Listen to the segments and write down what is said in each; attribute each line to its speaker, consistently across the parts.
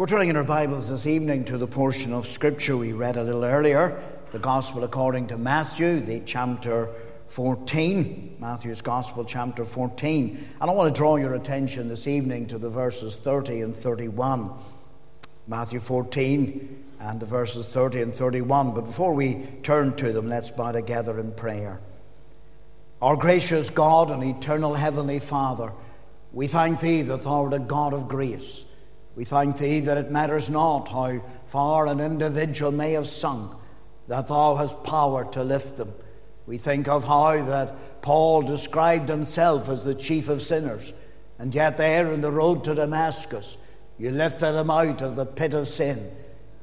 Speaker 1: We're turning in our Bibles this evening to the portion of Scripture we read a little earlier, the Gospel according to Matthew, the chapter 14, Matthew's Gospel, chapter 14. And I want to draw your attention this evening to the verses 30 and 31. Matthew 14 and the verses 30 and 31. But before we turn to them, let's bow together in prayer. Our gracious God and eternal Heavenly Father, we thank Thee that Thou art a God of grace. We thank Thee that it matters not how far an individual may have sunk, that Thou hast power to lift them. We think of how that Paul described himself as the chief of sinners, and yet there in the road to Damascus, you lifted him out of the pit of sin,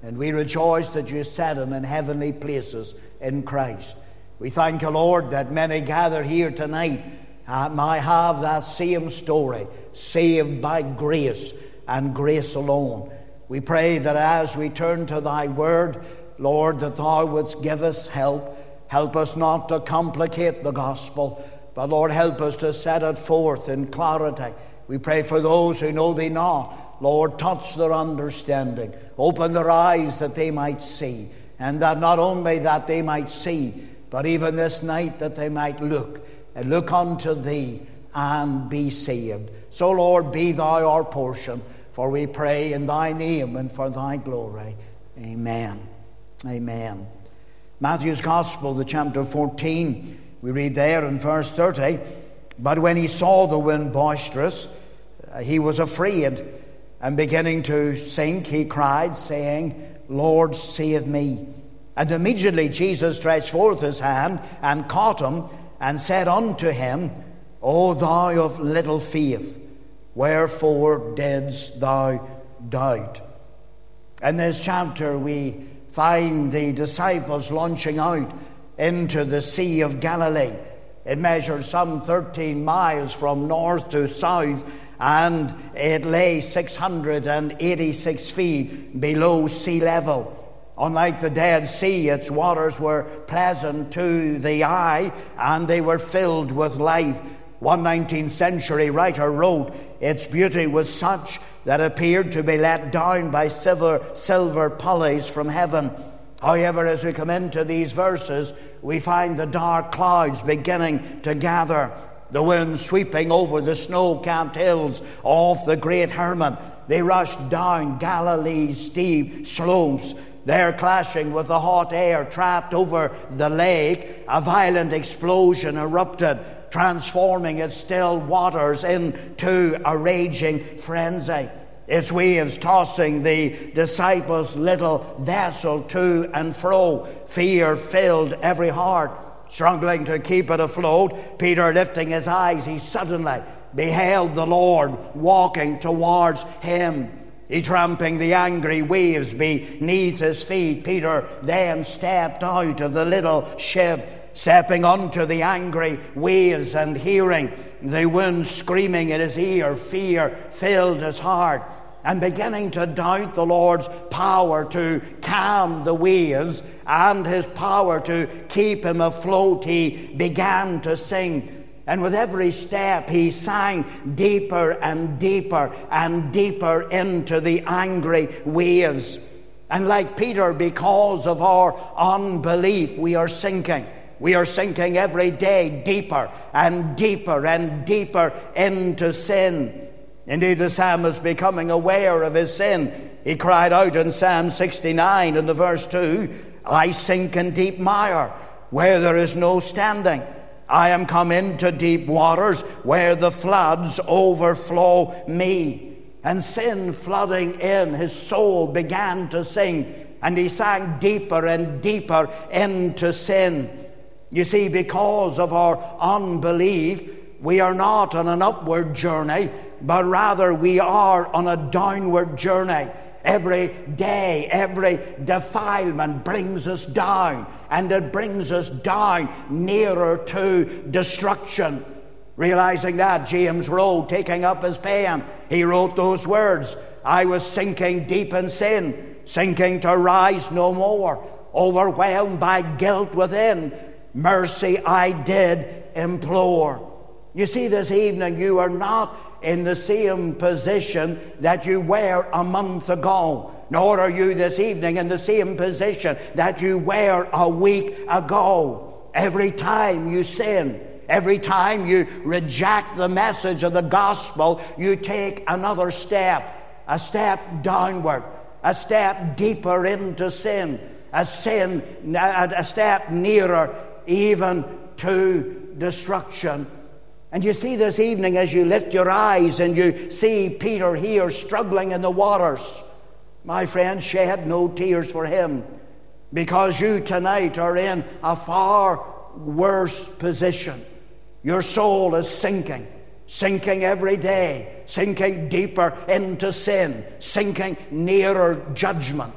Speaker 1: and we rejoice that you set him in heavenly places in Christ. We thank you, Lord, that many gather here tonight uh, might have that same story, saved by grace and grace alone. We pray that as we turn to thy word, Lord, that thou wouldst give us help. Help us not to complicate the gospel, but Lord, help us to set it forth in clarity. We pray for those who know thee not. Lord, touch their understanding. Open their eyes that they might see. And that not only that they might see, but even this night that they might look and look unto thee and be saved. So, Lord, be thou our portion. For we pray in thy name and for thy glory. Amen. Amen. Matthew's Gospel, the chapter 14, we read there in verse 30 But when he saw the wind boisterous, uh, he was afraid, and beginning to sink, he cried, saying, Lord, save me. And immediately Jesus stretched forth his hand and caught him, and said unto him, O thou of little faith, Wherefore didst thou doubt? In this chapter, we find the disciples launching out into the Sea of Galilee. It measures some 13 miles from north to south, and it lay 686 feet below sea level. Unlike the Dead Sea, its waters were pleasant to the eye and they were filled with life. One 19th century writer wrote, Its beauty was such that appeared to be let down by silver, silver pulleys from heaven. However, as we come into these verses, we find the dark clouds beginning to gather, the wind sweeping over the snow capped hills of the Great Hermon. They rushed down Galilee's steep slopes. They're clashing with the hot air trapped over the lake. A violent explosion erupted transforming its still waters into a raging frenzy. Its waves tossing the disciples' little vessel to and fro. Fear filled every heart. Struggling to keep it afloat, Peter lifting his eyes, he suddenly beheld the Lord walking towards him. He tramping the angry waves beneath his feet. Peter then stepped out of the little ship stepping onto the angry waves and hearing the wind screaming in his ear, fear filled his heart, and beginning to doubt the Lord's power to calm the waves and his power to keep him afloat, he began to sing. And with every step, he sang deeper and deeper and deeper into the angry waves. And like Peter, because of our unbelief, we are sinking. We are sinking every day deeper and deeper and deeper into sin. Indeed, the psalmist becoming aware of his sin. He cried out in Psalm 69 in the verse 2 I sink in deep mire where there is no standing. I am come into deep waters where the floods overflow me. And sin flooding in, his soul began to sink, and he sank deeper and deeper into sin. You see, because of our unbelief, we are not on an upward journey, but rather we are on a downward journey. Every day, every defilement brings us down, and it brings us down nearer to destruction. Realizing that, James wrote, taking up his pen, he wrote those words I was sinking deep in sin, sinking to rise no more, overwhelmed by guilt within mercy I did implore. You see, this evening, you are not in the same position that you were a month ago. Nor are you this evening in the same position that you were a week ago. Every time you sin, every time you reject the message of the gospel, you take another step, a step downward, a step deeper into sin, a sin, a step nearer even to destruction. And you see this evening as you lift your eyes and you see Peter here struggling in the waters. My friend, shed no tears for him because you tonight are in a far worse position. Your soul is sinking, sinking every day, sinking deeper into sin, sinking nearer judgment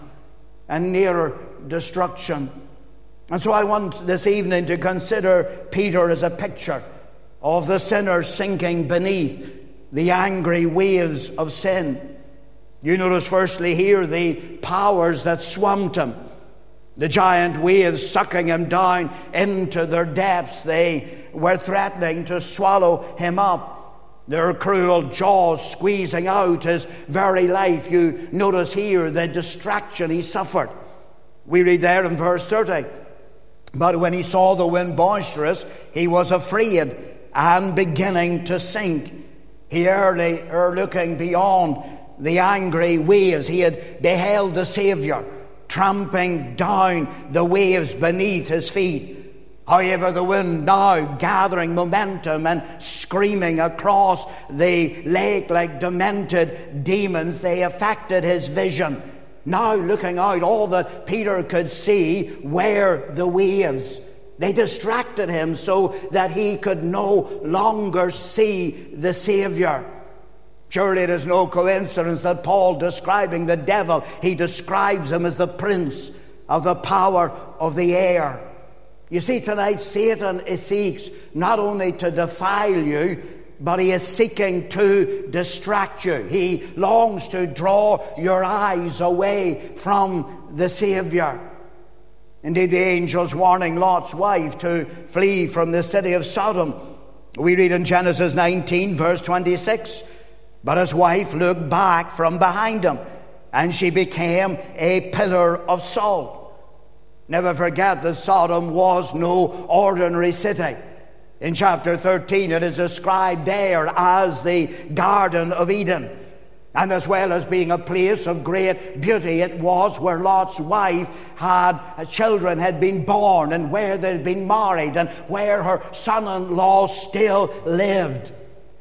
Speaker 1: and nearer destruction. And so I want this evening to consider Peter as a picture of the sinner sinking beneath the angry waves of sin. You notice, firstly, here the powers that swamped him. The giant waves sucking him down into their depths. They were threatening to swallow him up. Their cruel jaws squeezing out his very life. You notice here the distraction he suffered. We read there in verse 30. But when he saw the wind boisterous, he was afraid and beginning to sink. He early, er, looking beyond the angry waves, he had beheld the Saviour tramping down the waves beneath his feet. However, the wind now gathering momentum and screaming across the lake like demented demons, they affected his vision. Now, looking out, all that Peter could see were the waves. They distracted him so that he could no longer see the Savior. Surely it is no coincidence that Paul, describing the devil, he describes him as the prince of the power of the air. You see, tonight Satan seeks not only to defile you, but he is seeking to distract you. He longs to draw your eyes away from the Savior. Indeed, the angels warning Lot's wife to flee from the city of Sodom. We read in Genesis 19, verse 26 But his wife looked back from behind him, and she became a pillar of salt. Never forget that Sodom was no ordinary city. In chapter 13, it is described there as the Garden of Eden. And as well as being a place of great beauty, it was where Lot's wife had children had been born and where they'd been married and where her son-in-law still lived.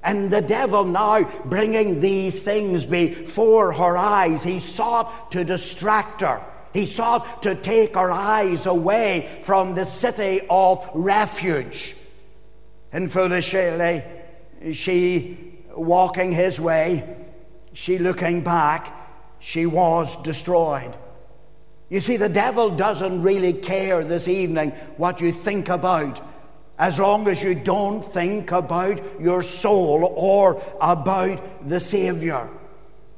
Speaker 1: And the devil now bringing these things before her eyes, he sought to distract her. He sought to take her eyes away from the city of refuge. And foolishly, she walking his way, she looking back, she was destroyed. You see, the devil doesn't really care this evening what you think about, as long as you don't think about your soul or about the Savior.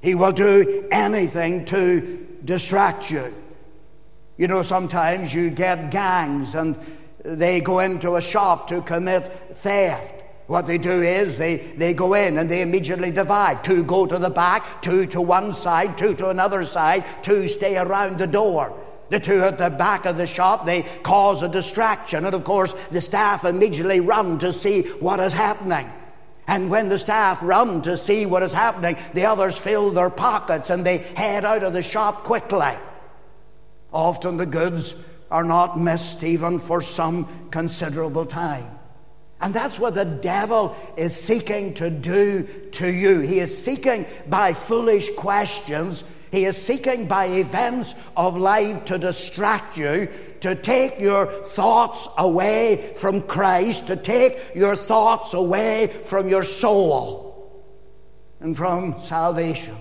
Speaker 1: He will do anything to distract you. You know, sometimes you get gangs and they go into a shop to commit theft. What they do is they, they go in and they immediately divide. Two go to the back, two to one side, two to another side, two stay around the door. The two at the back of the shop, they cause a distraction. And of course, the staff immediately run to see what is happening. And when the staff run to see what is happening, the others fill their pockets and they head out of the shop quickly. Often the goods are not missed even for some considerable time. And that's what the devil is seeking to do to you. He is seeking by foolish questions, he is seeking by events of life to distract you, to take your thoughts away from Christ, to take your thoughts away from your soul and from salvation.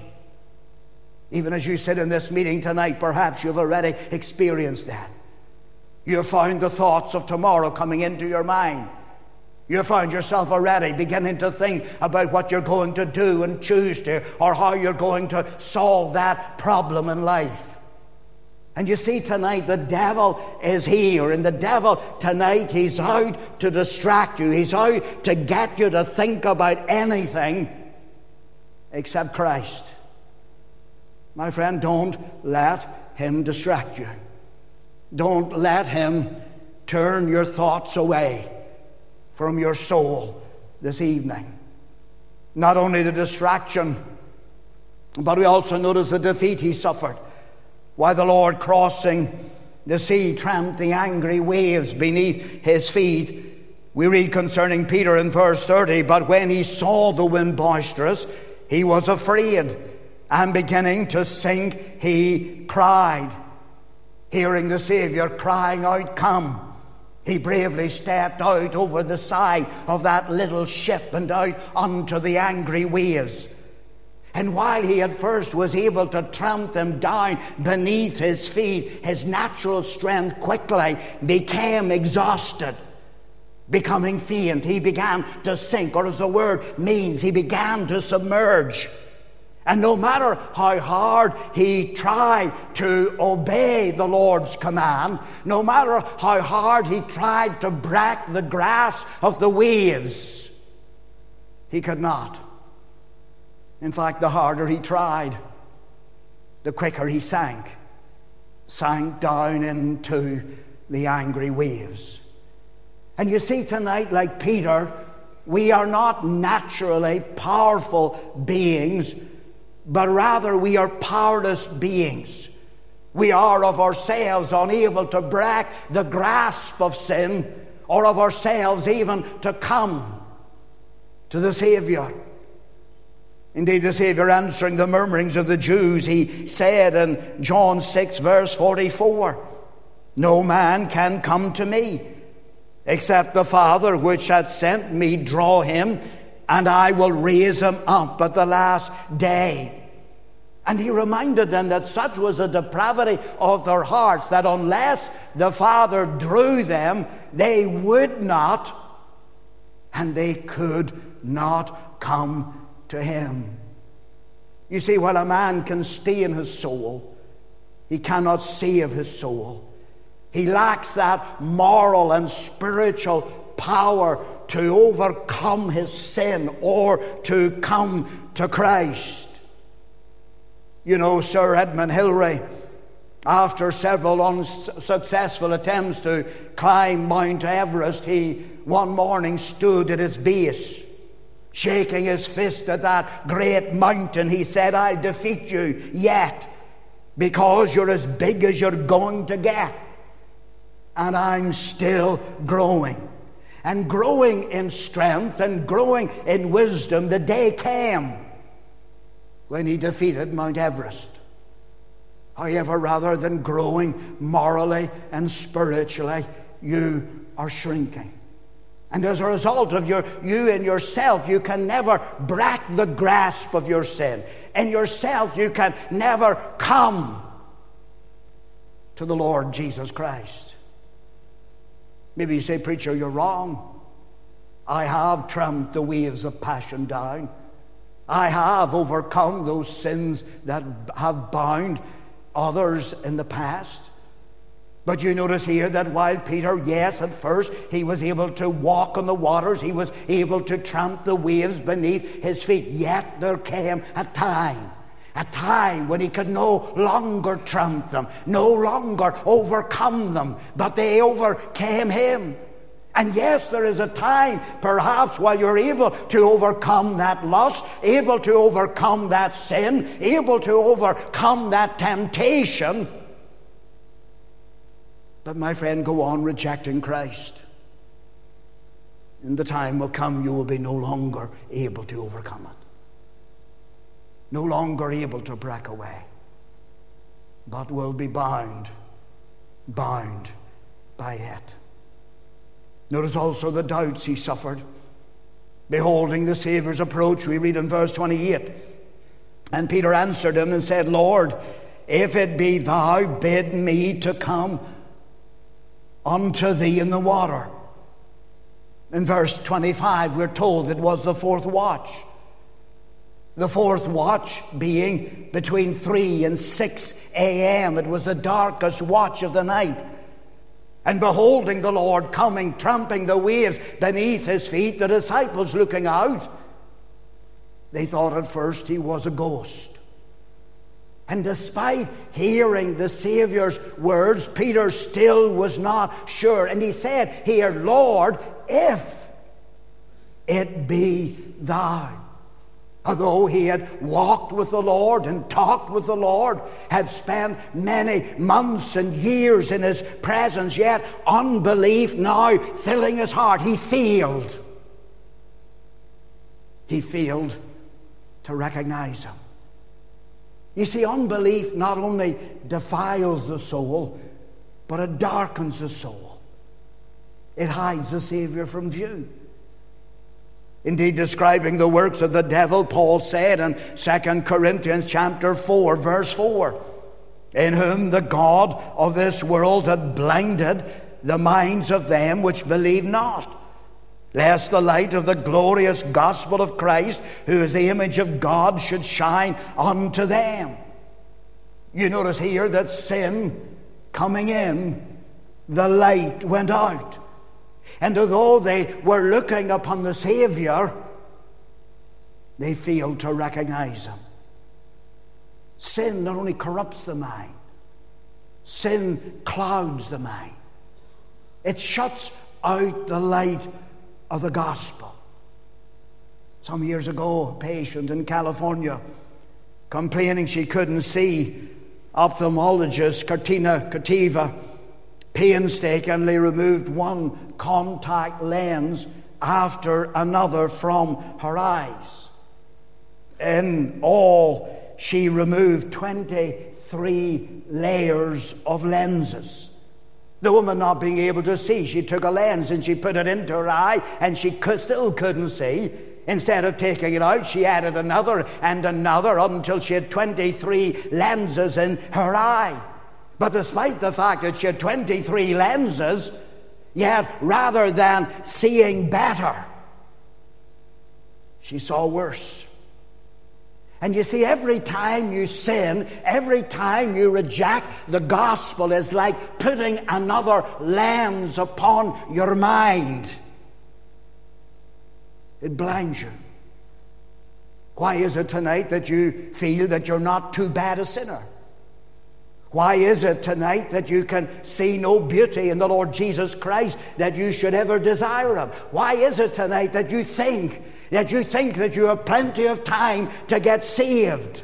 Speaker 1: Even as you sit in this meeting tonight, perhaps you've already experienced that. You find the thoughts of tomorrow coming into your mind. You find yourself already beginning to think about what you're going to do and choose to, or how you're going to solve that problem in life. And you see, tonight the devil is here, and the devil tonight he's out to distract you, he's out to get you to think about anything except Christ. My friend, don't let him distract you. Don't let him turn your thoughts away from your soul this evening. Not only the distraction, but we also notice the defeat he suffered while the Lord crossing the sea tramped the angry waves beneath his feet. We read concerning Peter in verse 30 But when he saw the wind boisterous, he was afraid, and beginning to sink, he cried. Hearing the Savior crying out, Come. He bravely stepped out over the side of that little ship and out onto the angry waves. And while he at first was able to tramp them down beneath his feet, his natural strength quickly became exhausted. Becoming faint, he began to sink, or as the word means, he began to submerge. And no matter how hard he tried to obey the Lord's command, no matter how hard he tried to break the grasp of the waves, he could not. In fact, the harder he tried, the quicker he sank, sank down into the angry waves. And you see, tonight, like Peter, we are not naturally powerful beings, but rather we are powerless beings. We are of ourselves unable to break the grasp of sin or of ourselves even to come to the Savior. Indeed, the Savior answering the murmurings of the Jews, he said in John 6, verse 44, No man can come to me except the Father which hath sent me draw him, and I will raise him up at the last day. And he reminded them that such was the depravity of their hearts that unless the Father drew them, they would not and they could not come to him. You see, while a man can stay in his soul, he cannot save his soul. He lacks that moral and spiritual power to overcome his sin or to come to Christ. You know, Sir Edmund Hillary, after several unsuccessful attempts to climb Mount Everest, he one morning stood at its base Shaking his fist at that great mountain, he said, I'll defeat you yet because you're as big as you're going to get. And I'm still growing. And growing in strength and growing in wisdom, the day came when he defeated Mount Everest. However, rather than growing morally and spiritually, you are shrinking. And as a result of your, you and yourself, you can never break the grasp of your sin. In yourself, you can never come to the Lord Jesus Christ. Maybe you say, Preacher, you're wrong. I have tramped the waves of passion down. I have overcome those sins that have bound others in the past. But you notice here that while Peter, yes, at first he was able to walk on the waters, he was able to tramp the waves beneath his feet, yet there came a time. A time when he could no longer tramp them, no longer overcome them, but they overcame him. And yes, there is a time, perhaps, while you're able to overcome that lust, able to overcome that sin, able to overcome that temptation but my friend, go on rejecting Christ. And the time will come, you will be no longer able to overcome it, no longer able to break away, but will be bound, bound by it. Notice also the doubts he suffered. Beholding the Saviour's approach, we read in verse 28. And Peter answered him and said, Lord, if it be thou, bid me to come unto thee in the water. In verse 25, we're told it was the fourth watch. The fourth watch being between 3 and 6 a.m. It was the darkest watch of the night. And beholding the Lord coming, tramping the waves beneath his feet, the disciples looking out. They thought at first he was a ghost. And despite hearing the Savior's words, Peter still was not sure. And he said here, Lord, if it be thou. Although he had walked with the Lord and talked with the Lord, had spent many months and years in his presence, yet unbelief now filling his heart, he failed. He failed to recognize him. You see, unbelief not only defiles the soul, but it darkens the soul. It hides the Savior from view. Indeed, describing the works of the devil, Paul said in 2 Corinthians chapter 4, verse 4, in whom the God of this world had blinded the minds of them which believe not, lest the light of the glorious gospel of Christ, who is the image of God, should shine unto them. You notice here that sin coming in, the light went out. And although they were looking upon the Savior, they failed to recognize Him. Sin not only corrupts the mind, sin clouds the mind, it shuts out the light of the gospel. Some years ago, a patient in California complaining she couldn't see, ophthalmologist Katina Kativa painstakingly removed one contact lens after another from her eyes. In all, she removed 23 layers of lenses. The woman not being able to see, she took a lens and she put it into her eye and she still couldn't see. Instead of taking it out, she added another and another until she had 23 lenses in her eye. But despite the fact that she had 23 lenses, yet rather than seeing better, she saw worse. And you see, every time you sin, every time you reject the gospel is like putting another lens upon your mind. It blinds you. Why is it tonight that you feel that you're not too bad a sinner? Why is it tonight that you can see no beauty in the Lord Jesus Christ that you should ever desire Him? Why is it tonight that you think that you think that you have plenty of time to get saved?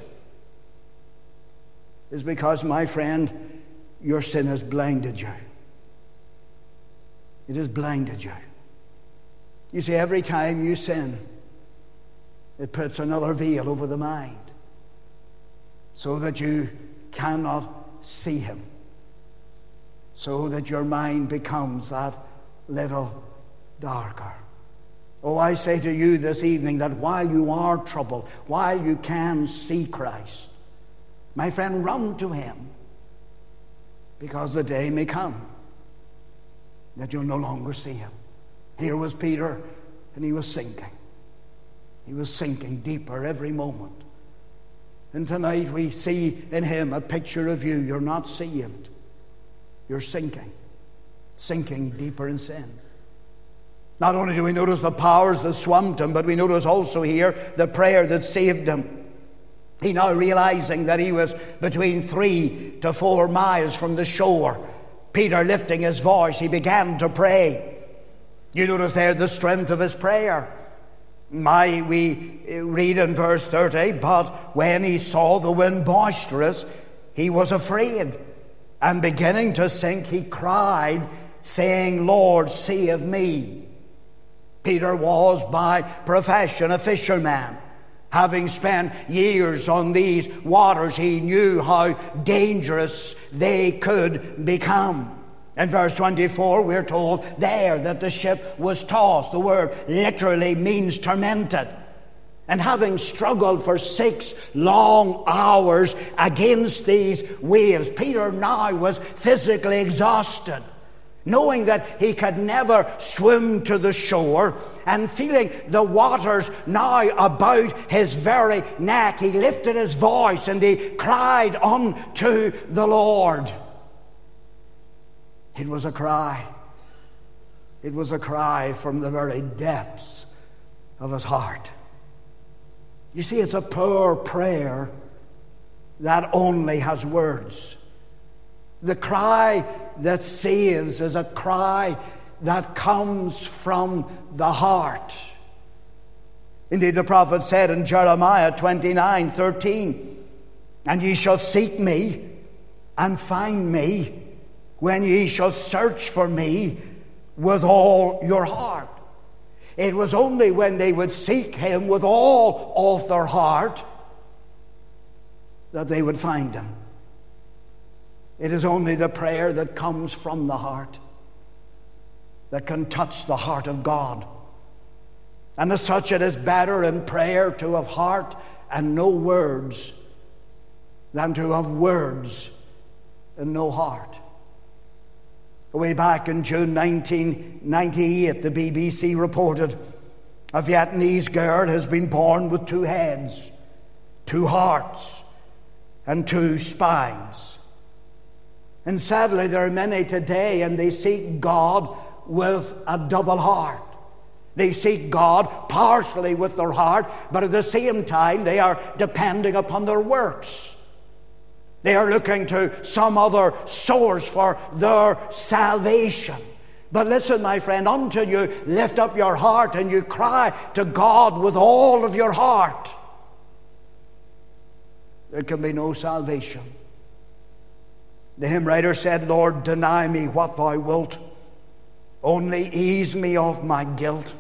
Speaker 1: Is because, my friend, your sin has blinded you. It has blinded you. You see, every time you sin, it puts another veil over the mind so that you cannot see Him so that your mind becomes that little darker. Oh, I say to you this evening that while you are troubled, while you can see Christ, my friend, run to Him because the day may come that you'll no longer see Him. Here was Peter, and he was sinking. He was sinking deeper every moment. And tonight we see in him a picture of you. You're not saved, you're sinking, sinking deeper in sin. Not only do we notice the powers that swamped him, but we notice also here the prayer that saved him. He now realizing that he was between three to four miles from the shore. Peter lifting his voice, he began to pray. You notice there the strength of his prayer. My, we uh, read in verse 30, but when he saw the wind boisterous, he was afraid. And beginning to sink, he cried, saying, Lord, save me. Peter was by profession a fisherman. Having spent years on these waters, he knew how dangerous they could become. In verse 24, we're told there that the ship was tossed. The word literally means tormented. And having struggled for six long hours against these waves, Peter now was physically exhausted. Knowing that he could never swim to the shore and feeling the waters now about his very neck, he lifted his voice and he cried unto the Lord. It was a cry. It was a cry from the very depths of his heart. You see, it's a poor prayer that only has words. The cry that saves is a cry that comes from the heart. Indeed, the prophet said in Jeremiah 29 13, And ye shall seek me and find me when ye shall search for me with all your heart. It was only when they would seek him with all of their heart that they would find him. It is only the prayer that comes from the heart that can touch the heart of God. And as such, it is better in prayer to have heart and no words than to have words and no heart. Way back in June 1998, the BBC reported a Vietnamese girl has been born with two heads, two hearts, and two spines. And sadly, there are many today, and they seek God with a double heart. They seek God partially with their heart, but at the same time, they are depending upon their works. They are looking to some other source for their salvation. But listen, my friend, until you lift up your heart and you cry to God with all of your heart, there can be no salvation. The hymn writer said, Lord, deny me what thou wilt, only ease me of my guilt.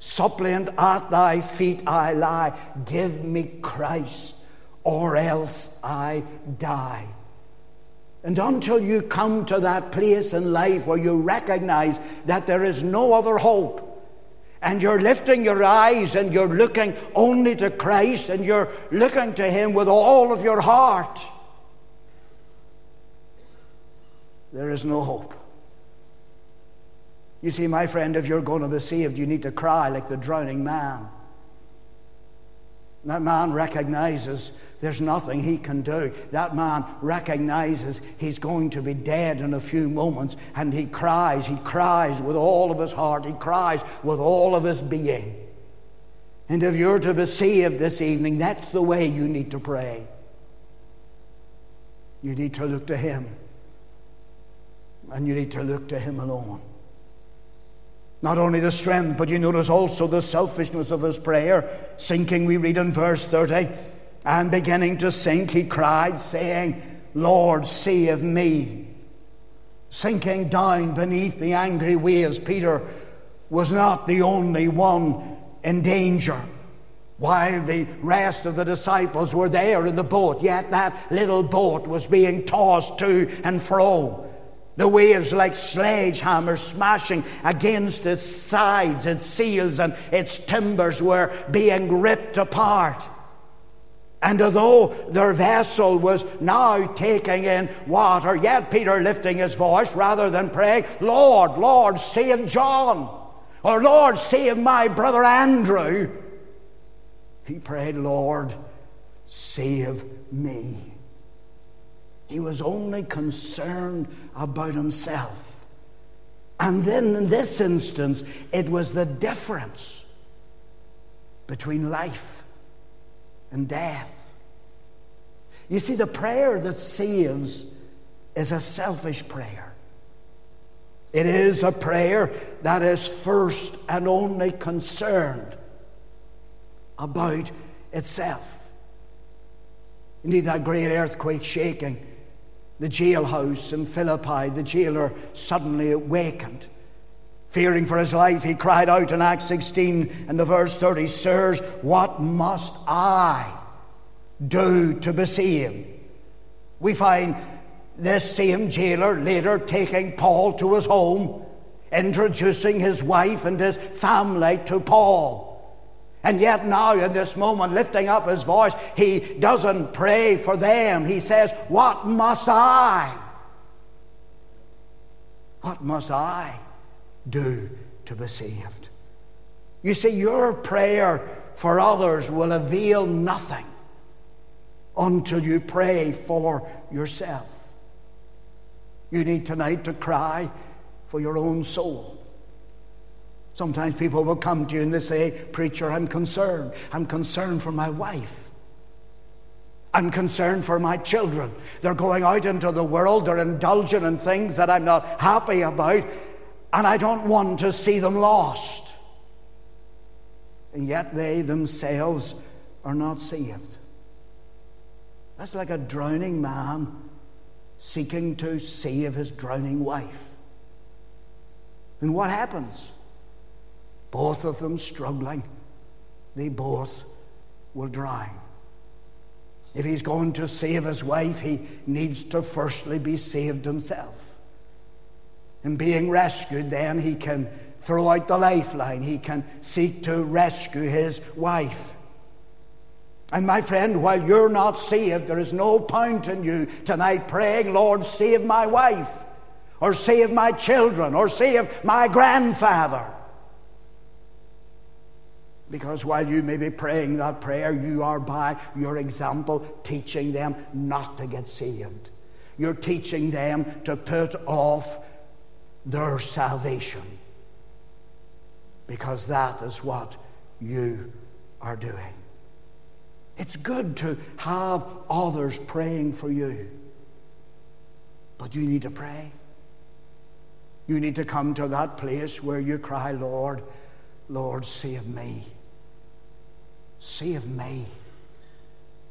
Speaker 1: Suppliant at thy feet I lie, give me Christ, or else I die. And until you come to that place in life where you recognize that there is no other hope, and you're lifting your eyes and you're looking only to Christ and you're looking to Him with all of your heart, there is no hope. You see, my friend, if you're going to be saved, you need to cry like the drowning man. That man recognizes there's nothing he can do. That man recognizes he's going to be dead in a few moments, and he cries. He cries with all of his heart, he cries with all of his being. And if you're to be saved this evening, that's the way you need to pray. You need to look to him, and you need to look to him alone. Not only the strength, but you notice also the selfishness of his prayer. Sinking, we read in verse 30, and beginning to sink, he cried, saying, Lord, save me. Sinking down beneath the angry waves, Peter was not the only one in danger. While the rest of the disciples were there in the boat, yet that little boat was being tossed to and fro. The waves like sledgehammers smashing against its sides, its sails and its timbers were being ripped apart. And although their vessel was now taking in water, yet Peter lifting his voice rather than praying, Lord, Lord, save John, or Lord, save my brother Andrew, he prayed, Lord, save me. He was only concerned about himself. And then in this instance, it was the difference between life and death. You see, the prayer that saves is a selfish prayer. It is a prayer that is first and only concerned about itself. Indeed, that great earthquake shaking the jailhouse in Philippi, the jailer suddenly awakened. Fearing for his life, he cried out in Acts 16 and the verse 30 Sirs, what must I do to be saved? We find this same jailer later taking Paul to his home, introducing his wife and his family to Paul. And yet, now in this moment, lifting up his voice, he doesn't pray for them. He says, What must I? What must I do to be saved? You see, your prayer for others will avail nothing until you pray for yourself. You need tonight to cry for your own soul. Sometimes people will come to you and they say, Preacher, I'm concerned. I'm concerned for my wife. I'm concerned for my children. They're going out into the world, they're indulging in things that I'm not happy about, and I don't want to see them lost. And yet they themselves are not saved. That's like a drowning man seeking to save his drowning wife. And what happens? Both of them struggling, they both will drown. If he's going to save his wife, he needs to firstly be saved himself. And being rescued, then he can throw out the lifeline. He can seek to rescue his wife. And my friend, while you're not saved, there is no point in you tonight praying, Lord, save my wife, or save my children, or save my grandfather. Because while you may be praying that prayer, you are by your example teaching them not to get saved. You're teaching them to put off their salvation. Because that is what you are doing. It's good to have others praying for you. But you need to pray. You need to come to that place where you cry, Lord, Lord, save me. Save me.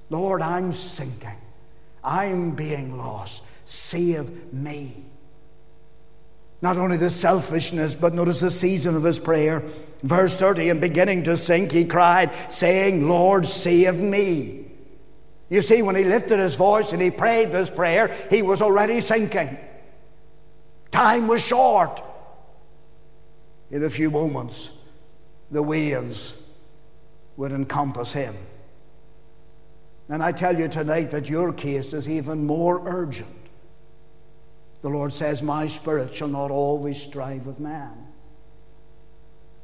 Speaker 1: Lord, I'm sinking. I'm being lost. Save me. Not only the selfishness, but notice the season of his prayer. Verse 30, and beginning to sink, he cried, saying, Lord, save me. You see, when he lifted his voice and he prayed this prayer, he was already sinking. Time was short. In a few moments, the waves would encompass him. And I tell you tonight that your case is even more urgent. The Lord says, My spirit shall not always strive with man.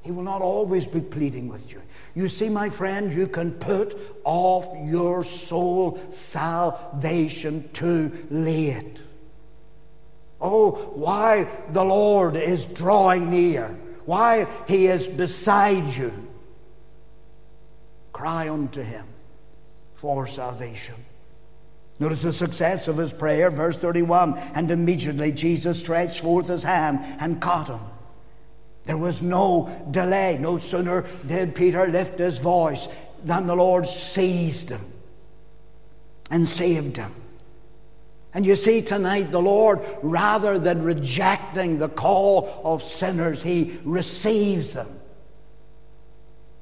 Speaker 1: He will not always be pleading with you. You see, my friend, you can put off your soul salvation too late. Oh, why the Lord is drawing near, why He is beside you cry unto him for salvation. Notice the success of his prayer, verse 31. And immediately Jesus stretched forth his hand and caught him. There was no delay. No sooner did Peter lift his voice than the Lord seized him and saved him. And you see, tonight, the Lord, rather than rejecting the call of sinners, He receives them.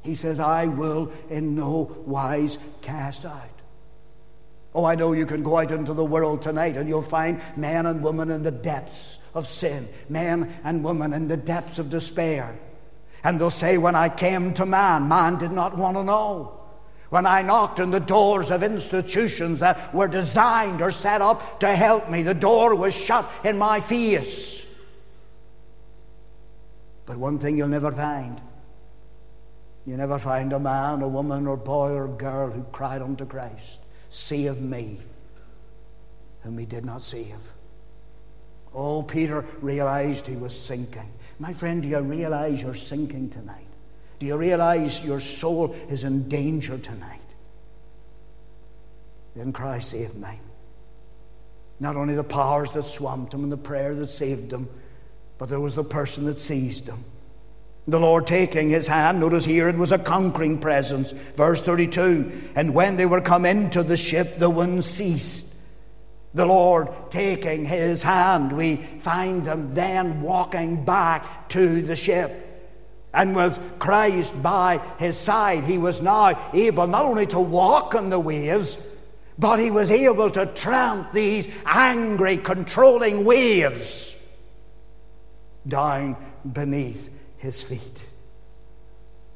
Speaker 1: He says, I will in no wise cast out. Oh, I know you can go out into the world tonight and you'll find men and women in the depths of sin, men and women in the depths of despair. And they'll say, When I came to man, man did not want to know. When I knocked on the doors of institutions that were designed or set up to help me, the door was shut in my face. But one thing you'll never find you never find a man, a woman, or boy, or girl who cried unto Christ, Save me, whom he did not save. Oh, Peter realized he was sinking. My friend, do you realize you're sinking tonight? Do you realize your soul is in danger tonight? Then Christ saved me. Not only the powers that swamped him and the prayer that saved him, but there was the person that seized him. The Lord taking his hand, notice here it was a conquering presence. Verse 32 And when they were come into the ship, the wind ceased. The Lord taking his hand, we find them then walking back to the ship. And with Christ by his side, he was now able not only to walk on the waves, but he was able to tramp these angry, controlling waves down beneath his feet.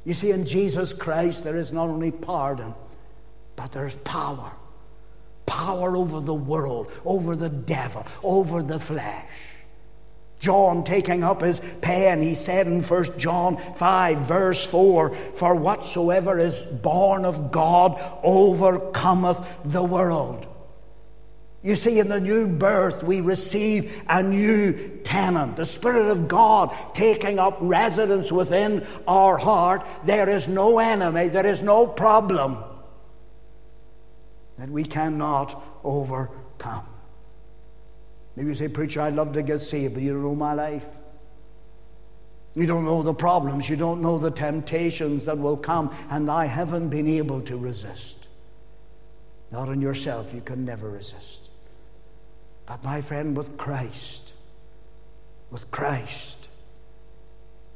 Speaker 1: You see, in Jesus Christ, there is not only pardon, but there's power. Power over the world, over the devil, over the flesh. John taking up his pen, he said in 1 John 5, verse 4 For whatsoever is born of God overcometh the world. You see, in the new birth, we receive a new tenant, the Spirit of God taking up residence within our heart, there is no enemy, there is no problem that we cannot overcome. Maybe you say, Preacher, I'd love to get saved, but you don't know my life. You don't know the problems, you don't know the temptations that will come, and I haven't been able to resist. Not in yourself, you can never resist. But my friend, with Christ, with Christ,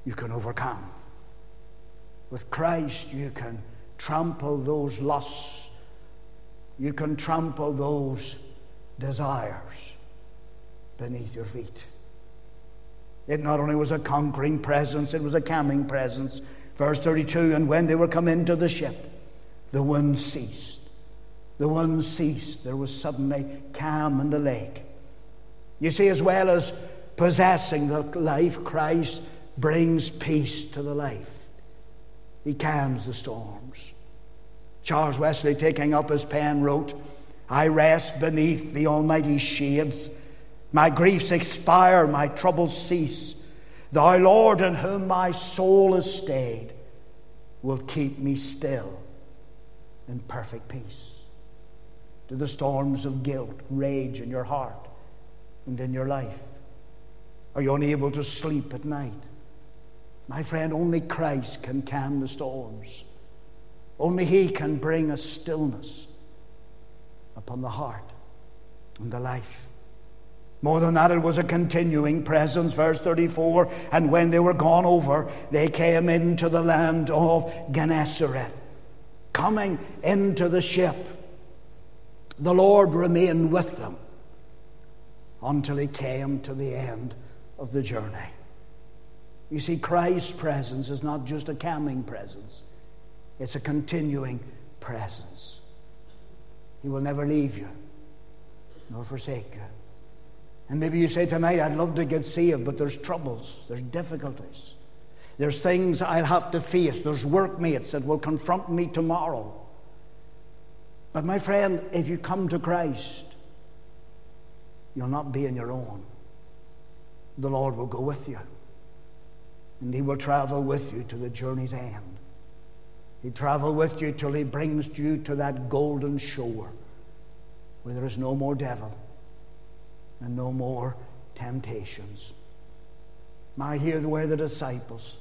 Speaker 1: you can overcome. With Christ, you can trample those lusts. You can trample those desires beneath your feet. It not only was a conquering presence, it was a calming presence. Verse 32 And when they were come into the ship, the wind ceased. The wind ceased. There was suddenly calm in the lake. You see, as well as possessing the life, Christ brings peace to the life. He calms the storms. Charles Wesley, taking up his pen, wrote, I rest beneath the Almighty's shades my griefs expire, my troubles cease. Thou, Lord, in whom my soul is stayed, will keep me still in perfect peace. Do the storms of guilt rage in your heart and in your life? Are you unable to sleep at night? My friend, only Christ can calm the storms. Only He can bring a stillness upon the heart and the life. More than that, it was a continuing presence. Verse 34 And when they were gone over, they came into the land of Gennesaret. Coming into the ship, the Lord remained with them until he came to the end of the journey. You see, Christ's presence is not just a calming presence, it's a continuing presence. He will never leave you nor forsake you. And maybe you say tonight, I'd love to get saved, but there's troubles, there's difficulties. There's things I'll have to face. There's workmates that will confront me tomorrow. But my friend, if you come to Christ, you'll not be in your own. The Lord will go with you. And He will travel with you to the journey's end. He'll travel with you till He brings you to that golden shore where there is no more devil and no more temptations. I hear the way the disciples,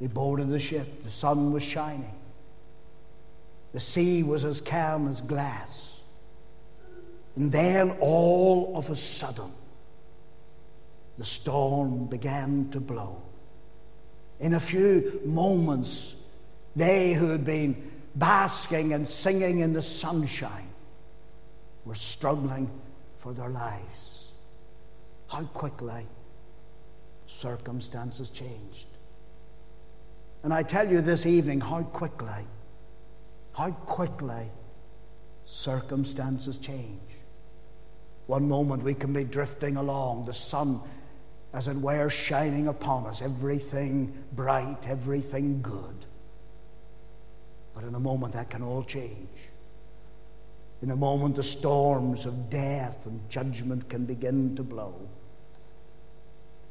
Speaker 1: they boarded the ship. The sun was shining. The sea was as calm as glass. And then all of a sudden, the storm began to blow. In a few moments, they who had been basking and singing in the sunshine were struggling for their lives how quickly circumstances changed. And I tell you this evening how quickly, how quickly circumstances change. One moment we can be drifting along, the sun, as it were, shining upon us, everything bright, everything good. But in a moment that can all change. In a moment, the storms of death and judgment can begin to blow.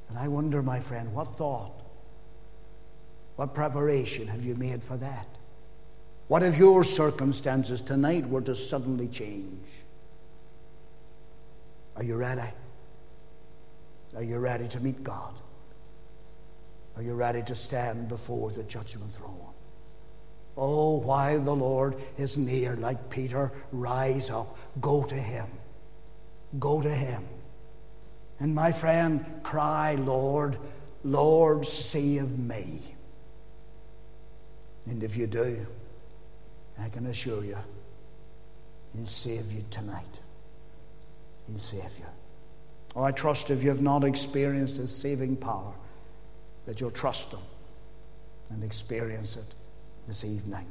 Speaker 1: And I wonder, my friend, what thought, what preparation have you made for that? What if your circumstances tonight were to suddenly change? Are you ready? Are you ready to meet God? Are you ready to stand before the judgment throne? Oh, while the Lord is near, like Peter, rise up. Go to him. Go to him. And my friend, cry, Lord, Lord, save me. And if you do, I can assure you, He'll save you tonight. He'll save you. Oh, I trust if you have not experienced His saving power, that you'll trust Him and experience it this evening.